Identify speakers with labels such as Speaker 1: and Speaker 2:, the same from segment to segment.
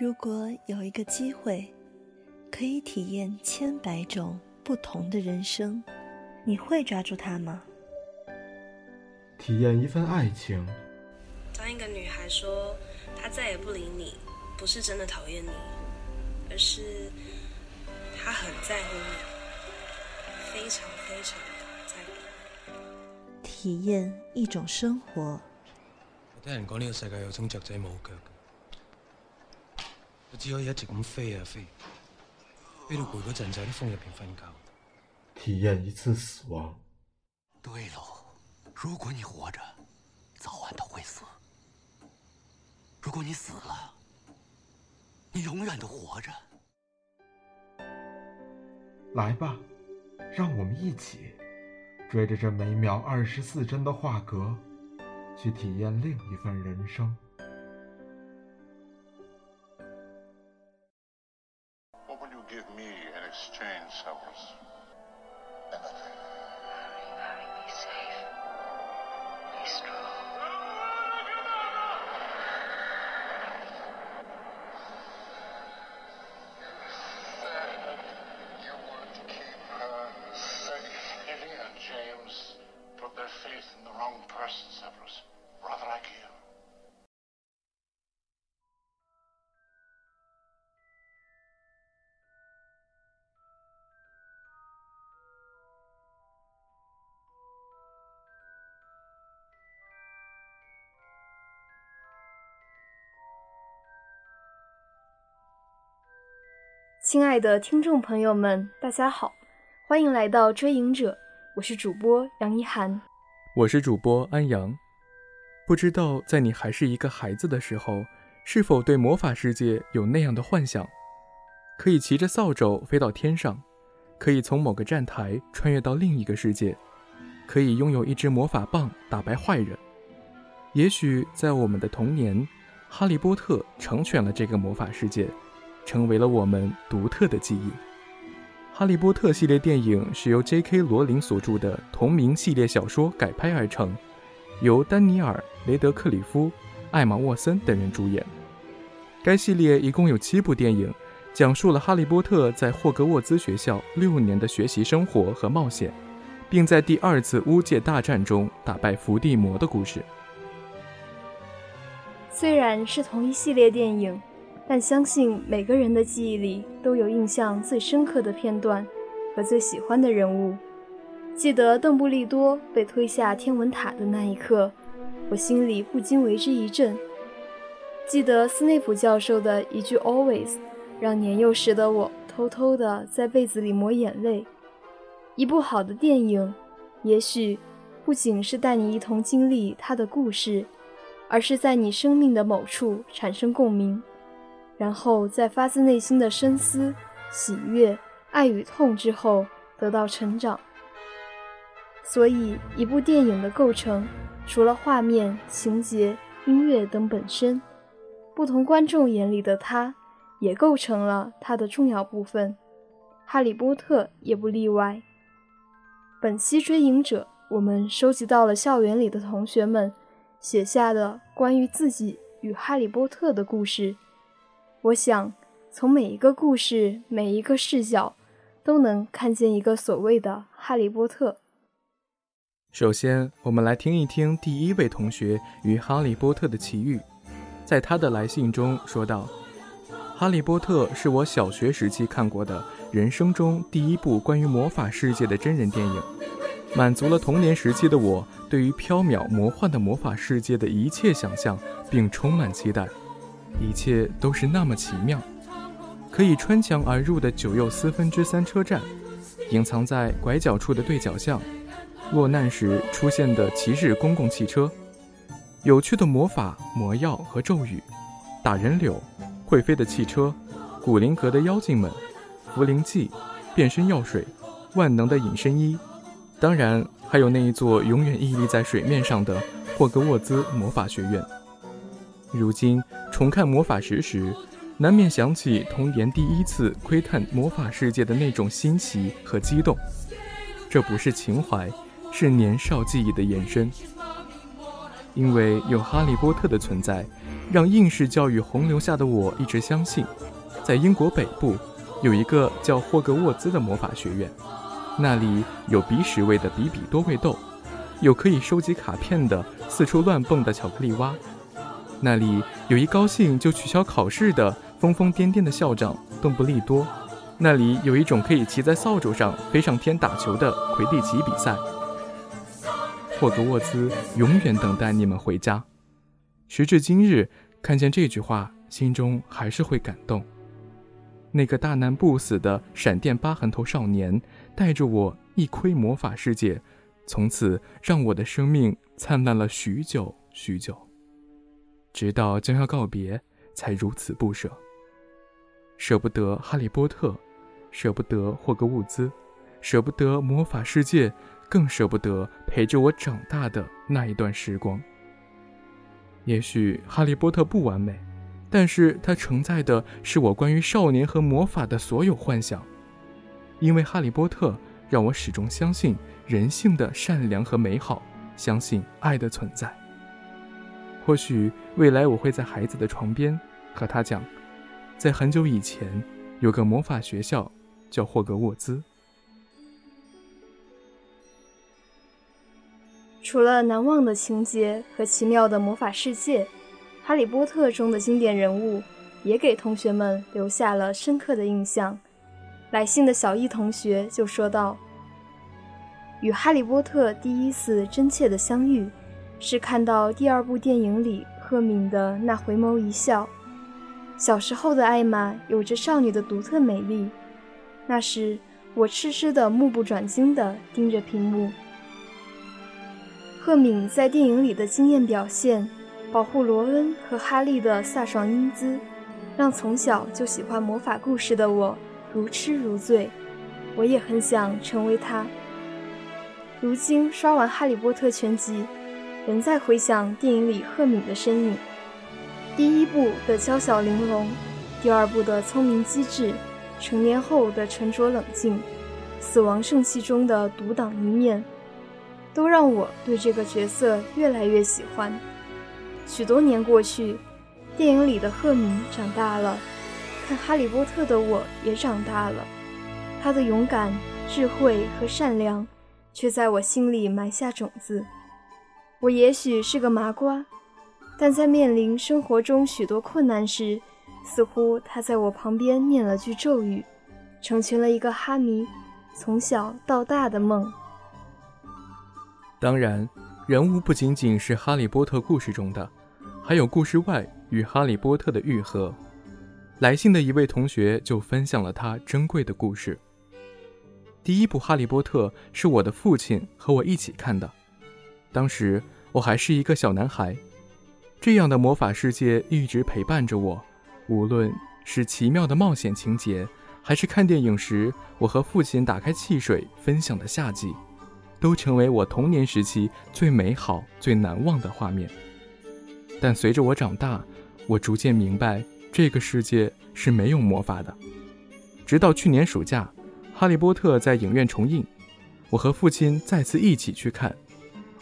Speaker 1: 如果有一个机会，可以体验千百种不同的人生，你会抓住它吗？
Speaker 2: 体验一份爱情。
Speaker 3: 当一个女孩说她再也不理你，不是真的讨厌你，而是她很在乎你，非常非常的在乎。
Speaker 1: 体验一种生活。
Speaker 4: 我听人讲呢个世界有种雀仔冇脚。我只可以一直咁飞啊飞，飞到攰嗰阵就喺啲风入边瞓觉。
Speaker 2: 体验一次死亡。
Speaker 5: 对喽，如果你活着，早晚都会死；如果你死了，你永远都活着。
Speaker 2: 来吧，让我们一起追着这每秒二十四帧的画格，去体验另一份人生。
Speaker 6: give me in exchange, Severus? Anything. Hurry, hurry, be
Speaker 7: safe. Be strong.
Speaker 6: James put their faith in the wrong person, Severus. Rather like you.
Speaker 8: 亲爱的听众朋友们，大家好，欢迎来到《追影者》，我是主播杨一涵，
Speaker 9: 我是主播安阳。不知道在你还是一个孩子的时候，是否对魔法世界有那样的幻想：可以骑着扫帚飞到天上，可以从某个站台穿越到另一个世界，可以拥有一支魔法棒打败坏人。也许在我们的童年，哈利波特成全了这个魔法世界。成为了我们独特的记忆。《哈利波特》系列电影是由 J.K. 罗琳所著的同名系列小说改拍而成，由丹尼尔·雷德克里夫、艾玛·沃森等人主演。该系列一共有七部电影，讲述了哈利波特在霍格沃兹学校六年的学习生活和冒险，并在第二次巫界大战中打败伏地魔的故事。
Speaker 8: 虽然是同一系列电影。但相信每个人的记忆里都有印象最深刻的片段和最喜欢的人物。记得邓布利多被推下天文塔的那一刻，我心里不禁为之一震。记得斯内普教授的一句 “always”，让年幼时的我偷偷的在被子里抹眼泪。一部好的电影，也许不仅是带你一同经历它的故事，而是在你生命的某处产生共鸣。然后在发自内心的深思、喜悦、爱与痛之后得到成长。所以，一部电影的构成，除了画面、情节、音乐等本身，不同观众眼里的它，也构成了它的重要部分。《哈利波特》也不例外。本期追影者，我们收集到了校园里的同学们写下的关于自己与哈利波特的故事。我想，从每一个故事、每一个视角，都能看见一个所谓的哈利波特。
Speaker 9: 首先，我们来听一听第一位同学与哈利波特的奇遇。在他的来信中说道：“哈利波特是我小学时期看过的人生中第一部关于魔法世界的真人电影，满足了童年时期的我对于缥缈魔幻的魔法世界的一切想象，并充满期待。”一切都是那么奇妙，可以穿墙而入的九又四分之三车站，隐藏在拐角处的对角巷，落难时出现的骑士公共汽车，有趣的魔法魔药和咒语，打人柳，会飞的汽车，古灵阁的妖精们，茯苓剂，变身药水，万能的隐身衣，当然还有那一座永远屹立在水面上的霍格沃兹魔法学院。如今重看魔法石时，难免想起童年第一次窥探魔法世界的那种新奇和激动。这不是情怀，是年少记忆的延伸。因为有哈利波特的存在，让应试教育洪流下的我一直相信，在英国北部有一个叫霍格沃兹的魔法学院，那里有鼻屎味的比比多味豆，有可以收集卡片的四处乱蹦的巧克力蛙，那里有一高兴就取消考试的疯疯癫癫的校长邓布利多，那里有一种可以骑在扫帚上飞上天打球的魁地奇比赛。霍格沃兹永远等待你们回家。时至今日，看见这句话，心中还是会感动。那个大难不死的闪电疤痕头少年，带着我一窥魔法世界，从此让我的生命灿烂了许久许久，直到将要告别，才如此不舍。舍不得哈利波特，舍不得霍格沃兹，舍不得魔法世界。更舍不得陪着我长大的那一段时光。也许《哈利波特》不完美，但是它承载的是我关于少年和魔法的所有幻想。因为《哈利波特》让我始终相信人性的善良和美好，相信爱的存在。或许未来我会在孩子的床边和他讲，在很久以前有个魔法学校，叫霍格沃兹。
Speaker 8: 除了难忘的情节和奇妙的魔法世界，《哈利波特》中的经典人物也给同学们留下了深刻的印象。来信的小易同学就说道：“与哈利波特第一次真切的相遇，是看到第二部电影里赫敏的那回眸一笑。小时候的艾玛有着少女的独特美丽，那时我痴痴的目不转睛地盯着屏幕。”赫敏在电影里的惊艳表现，保护罗恩和哈利的飒爽英姿，让从小就喜欢魔法故事的我如痴如醉。我也很想成为他。如今刷完《哈利波特》全集，仍在回想电影里赫敏的身影。第一部的娇小玲珑，第二部的聪明机智，成年后的沉着冷静，死亡圣器中的独当一面。都让我对这个角色越来越喜欢。许多年过去，电影里的赫敏长大了，看《哈利波特》的我也长大了。他的勇敢、智慧和善良，却在我心里埋下种子。我也许是个麻瓜，但在面临生活中许多困难时，似乎他在我旁边念了句咒语，成全了一个哈迷从小到大的梦。
Speaker 9: 当然，人物不仅仅是哈利波特故事中的，还有故事外与哈利波特的愈合。来信的一位同学就分享了他珍贵的故事。第一部《哈利波特》是我的父亲和我一起看的，当时我还是一个小男孩。这样的魔法世界一直陪伴着我，无论是奇妙的冒险情节，还是看电影时我和父亲打开汽水分享的夏季。都成为我童年时期最美好、最难忘的画面。但随着我长大，我逐渐明白这个世界是没有魔法的。直到去年暑假，《哈利波特》在影院重映，我和父亲再次一起去看。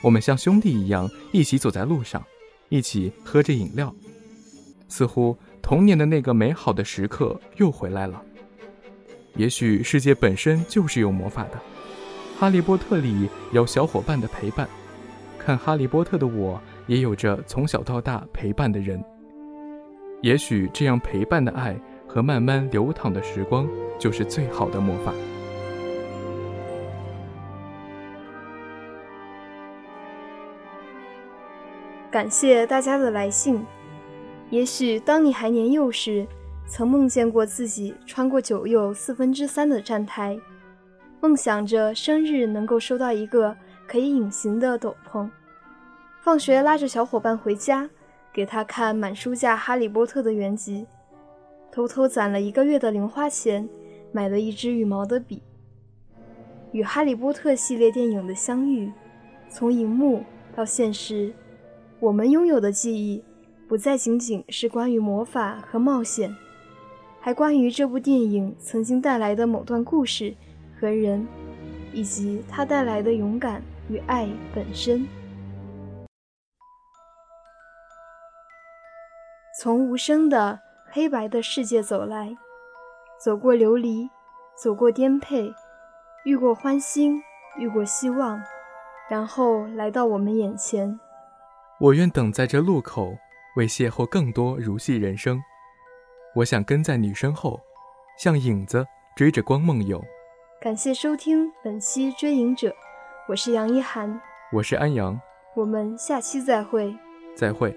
Speaker 9: 我们像兄弟一样一起走在路上，一起喝着饮料，似乎童年的那个美好的时刻又回来了。也许世界本身就是有魔法的。《哈利波特》里有小伙伴的陪伴，看《哈利波特》的我也有着从小到大陪伴的人。也许这样陪伴的爱和慢慢流淌的时光，就是最好的魔法。
Speaker 8: 感谢大家的来信。也许当你还年幼时，曾梦见过自己穿过九又四分之三的站台。梦想着生日能够收到一个可以隐形的斗篷，放学拉着小伙伴回家，给他看满书架《哈利波特》的原集，偷偷攒了一个月的零花钱，买了一支羽毛的笔。与《哈利波特》系列电影的相遇，从荧幕到现实，我们拥有的记忆不再仅仅是关于魔法和冒险，还关于这部电影曾经带来的某段故事。和人，以及它带来的勇敢与爱本身。从无声的黑白的世界走来，走过流离，走过颠沛，遇过欢欣，遇过希望，然后来到我们眼前。
Speaker 9: 我愿等在这路口，为邂逅更多如戏人生。我想跟在你身后，像影子追着光梦游。
Speaker 8: 感谢收听本期《追影者》，我是杨一涵，
Speaker 9: 我是安阳，
Speaker 8: 我们下期再会。
Speaker 9: 再会。